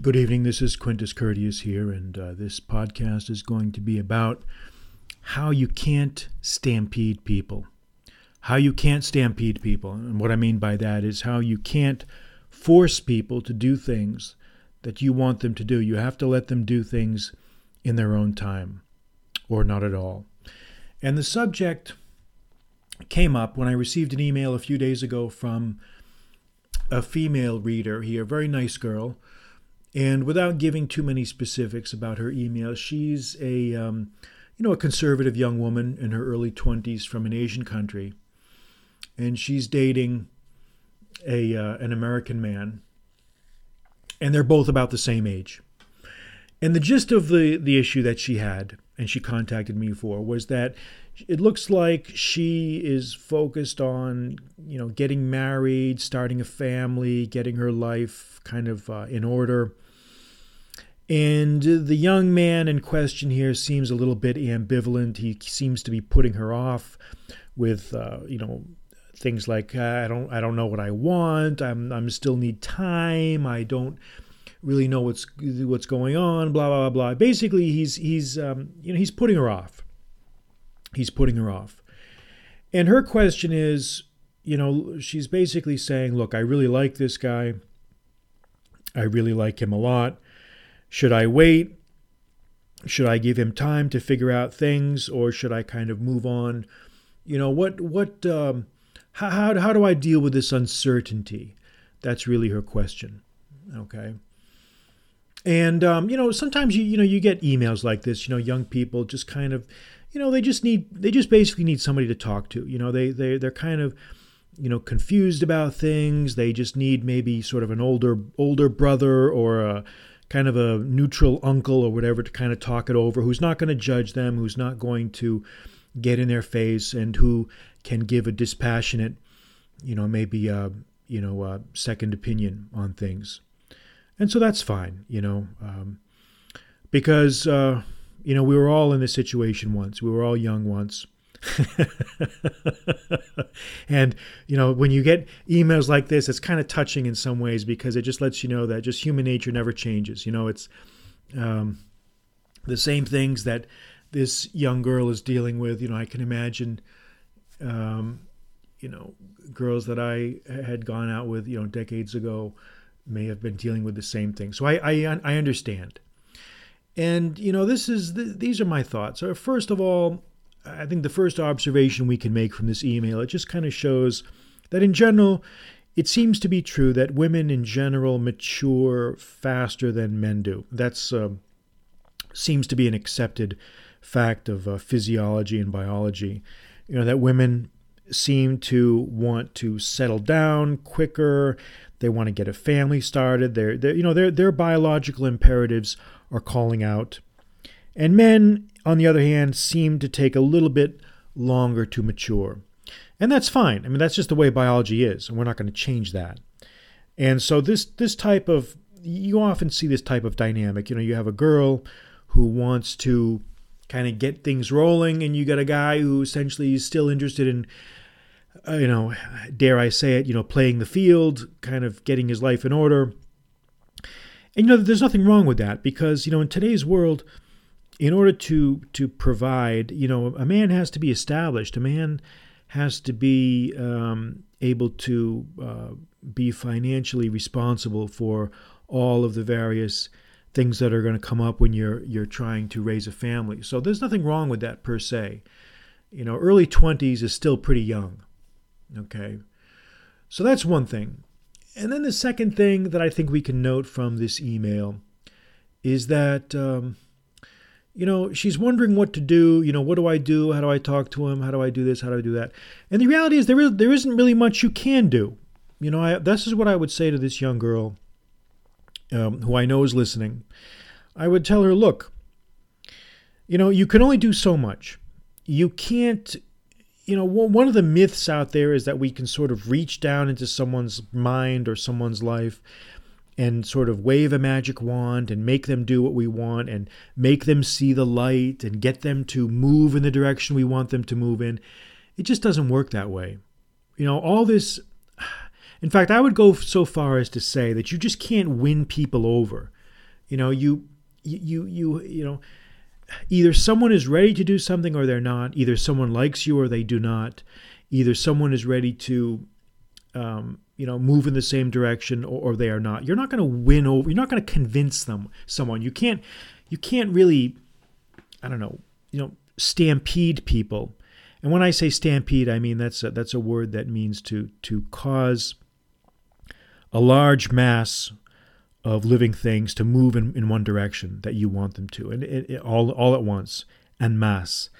Good evening. This is Quintus Curtius here, and uh, this podcast is going to be about how you can't stampede people. How you can't stampede people. And what I mean by that is how you can't force people to do things that you want them to do. You have to let them do things in their own time, or not at all. And the subject came up when I received an email a few days ago from a female reader here, a very nice girl and without giving too many specifics about her email, she's a um, you know a conservative young woman in her early 20s from an Asian country, and she's dating a uh, an American man, and they're both about the same age. And the gist of the the issue that she had and she contacted me for was that it looks like she is focused on you know getting married starting a family getting her life kind of uh, in order. And the young man in question here seems a little bit ambivalent. He seems to be putting her off with uh, you know things like i don't i don't know what i want. I'm i'm still need time. I don't really know what's what's going on blah blah blah basically he's he's um, you know he's putting her off he's putting her off. And her question is, you know, she's basically saying, look, I really like this guy. I really like him a lot. Should I wait? Should I give him time to figure out things or should I kind of move on? You know, what, what, um, how, how, how do I deal with this uncertainty? That's really her question. Okay. And, um, you know, sometimes you, you know, you get emails like this, you know, young people just kind of, you know they just need they just basically need somebody to talk to. You know they they they're kind of you know confused about things. They just need maybe sort of an older older brother or a kind of a neutral uncle or whatever to kind of talk it over who's not going to judge them who's not going to get in their face and who can give a dispassionate you know maybe a you know a second opinion on things and so that's fine you know um, because uh, you know, we were all in this situation once. We were all young once. and you know when you get emails like this it's kind of touching in some ways because it just lets you know that just human nature never changes you know it's um, the same things that this young girl is dealing with you know i can imagine um, you know girls that i had gone out with you know decades ago may have been dealing with the same thing so i i, I understand and, you know, this is these are my thoughts. Uh, first of all, I think the first observation we can make from this email, it just kind of shows that in general, it seems to be true that women in general mature faster than men do. That's uh, seems to be an accepted fact of uh, physiology and biology. You know that women seem to want to settle down quicker. They want to get a family started. They're, they're you know their their biological imperatives are calling out. And men, on the other hand, seem to take a little bit longer to mature. And that's fine. I mean, that's just the way biology is, and we're not going to change that. And so this this type of you often see this type of dynamic. You know, you have a girl who wants to kind of get things rolling, and you got a guy who essentially is still interested in, you know, dare I say it, you know, playing the field, kind of getting his life in order. And you know, there's nothing wrong with that because you know, in today's world, in order to to provide, you know, a man has to be established. A man has to be um, able to uh, be financially responsible for all of the various things that are going to come up when you're you're trying to raise a family. So there's nothing wrong with that per se. You know, early 20s is still pretty young. Okay. So that's one thing. And then the second thing that I think we can note from this email is that, um, you know, she's wondering what to do. You know, what do I do? How do I talk to him? How do I do this? How do I do that? And the reality is, there is there isn't really much you can do. You know, I, this is what I would say to this young girl, um, who I know is listening. I would tell her, look, you know, you can only do so much. You can't you know, one of the myths out there is that we can sort of reach down into someone's mind or someone's life and sort of wave a magic wand and make them do what we want and make them see the light and get them to move in the direction we want them to move in. It just doesn't work that way. You know, all this. In fact, I would go so far as to say that you just can't win people over. You know, you you you you know either someone is ready to do something or they're not. Either someone likes you or they do not. Either someone is ready to um, you know move in the same direction or, or they are not. You're not going to win over. You're not going to convince them someone. You can't you can't really I don't know, you know, stampede people. And when I say stampede, I mean that's a, that's a word that means to to cause a large mass of living things to move in, in one direction that you want them to, and it, it, all all at once and mass.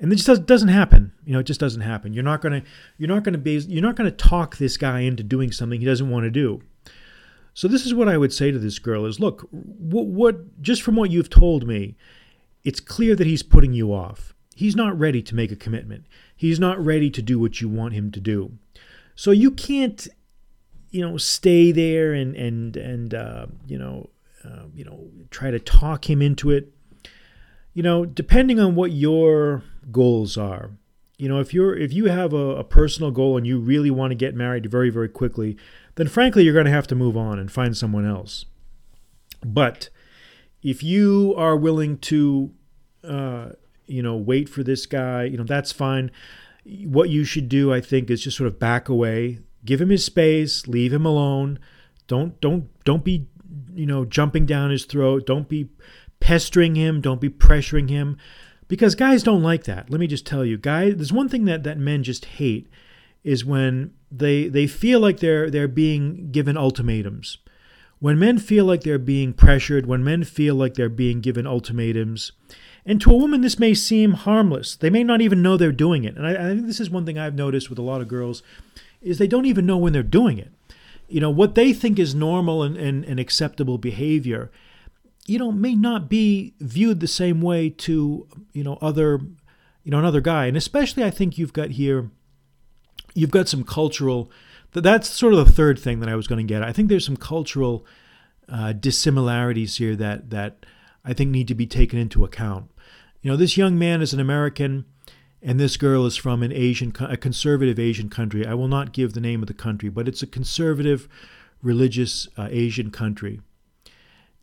And it just does, doesn't happen. You know, it just doesn't happen. You're not gonna you're not gonna be you're not gonna talk this guy into doing something he doesn't want to do. So this is what I would say to this girl: is look, what, what just from what you've told me, it's clear that he's putting you off. He's not ready to make a commitment. He's not ready to do what you want him to do. So you can't, you know, stay there and and and uh, you know, uh, you know, try to talk him into it. You know, depending on what your goals are. You know, if you're if you have a, a personal goal and you really want to get married very very quickly, then frankly you're going to have to move on and find someone else. But if you are willing to, uh, you know, wait for this guy, you know, that's fine. What you should do, I think, is just sort of back away, give him his space, leave him alone. Don't don't don't be, you know, jumping down his throat. Don't be pestering him. Don't be pressuring him, because guys don't like that. Let me just tell you, guys. There's one thing that that men just hate is when they they feel like they're they're being given ultimatums when men feel like they're being pressured, when men feel like they're being given ultimatums, and to a woman, this may seem harmless. They may not even know they're doing it. And I, I, think this is one thing I've noticed with a lot of girls is they don't even know when they're doing it. You know, what they think is normal and, and, and acceptable behavior, you know, may not be viewed the same way to, you know, other, you know, another guy. And especially I think you've got here, you've got some cultural that's sort of the third thing that I was going to get. I think there's some cultural uh, dissimilarities here that that I think need to be taken into account. You know, this young man is an American, and this girl is from an Asian, a conservative Asian country. I will not give the name of the country, but it's a conservative, religious uh, Asian country.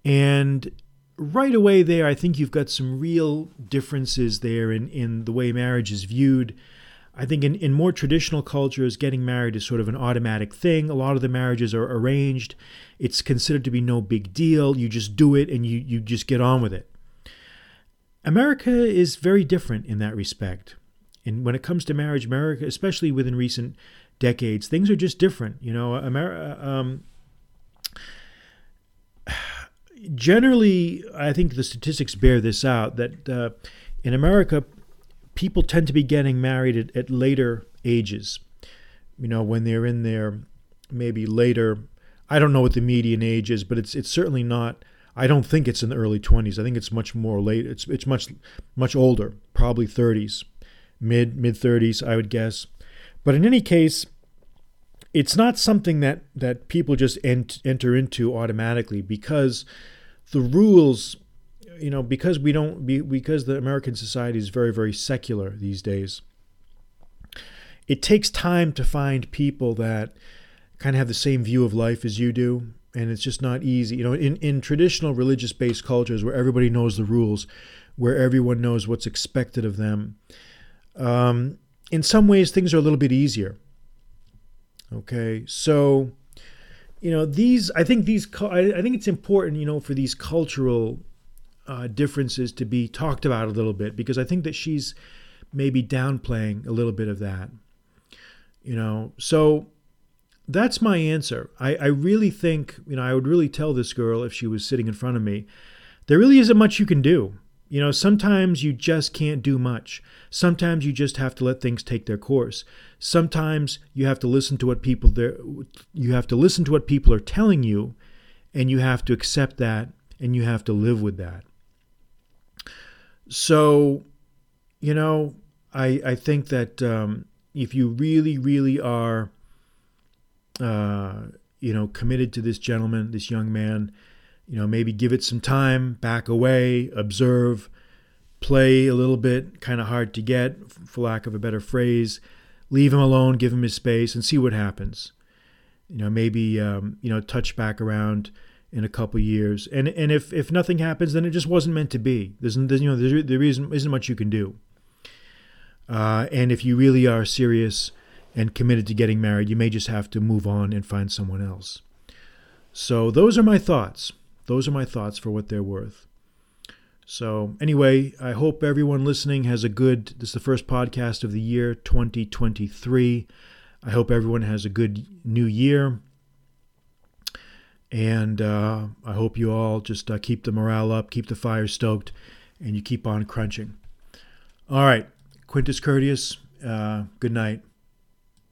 And right away there, I think you've got some real differences there in in the way marriage is viewed I think in, in more traditional cultures, getting married is sort of an automatic thing. A lot of the marriages are arranged. It's considered to be no big deal. You just do it and you, you just get on with it. America is very different in that respect. And when it comes to marriage, America, especially within recent decades, things are just different. You know, America. Um, generally, I think the statistics bear this out that uh, in America, people tend to be getting married at, at later ages. You know, when they're in their maybe later. I don't know what the median age is, but it's it's certainly not. I don't think it's in the early 20s. I think it's much more late. It's it's much much older, probably 30s, mid mid 30s, I would guess. But in any case, it's not something that that people just ent- enter into automatically because the rules you know, because we don't, because the American society is very, very secular these days, it takes time to find people that kind of have the same view of life as you do. And it's just not easy. You know, in, in traditional religious based cultures where everybody knows the rules, where everyone knows what's expected of them, um, in some ways things are a little bit easier. Okay. So, you know, these, I think these, I think it's important, you know, for these cultural uh, differences to be talked about a little bit because I think that she's maybe downplaying a little bit of that. You know, so that's my answer. I, I really think, you know, I would really tell this girl if she was sitting in front of me, there really isn't much you can do. You know, sometimes you just can't do much. Sometimes you just have to let things take their course. Sometimes you have to listen to what people there you have to listen to what people are telling you and you have to accept that and you have to live with that. So, you know, I I think that um, if you really really are, uh, you know, committed to this gentleman, this young man, you know, maybe give it some time, back away, observe, play a little bit, kind of hard to get, for lack of a better phrase. Leave him alone, give him his space, and see what happens. You know, maybe um, you know, touch back around in a couple years. And and if if nothing happens, then it just wasn't meant to be. There's, there's you know there, there isn't isn't much you can do. Uh, and if you really are serious and committed to getting married, you may just have to move on and find someone else. So those are my thoughts. Those are my thoughts for what they're worth. So anyway, I hope everyone listening has a good. This is the first podcast of the year 2023. I hope everyone has a good new year. And uh, I hope you all just uh, keep the morale up, keep the fire stoked, and you keep on crunching. All right, Quintus Curtius, uh, good night.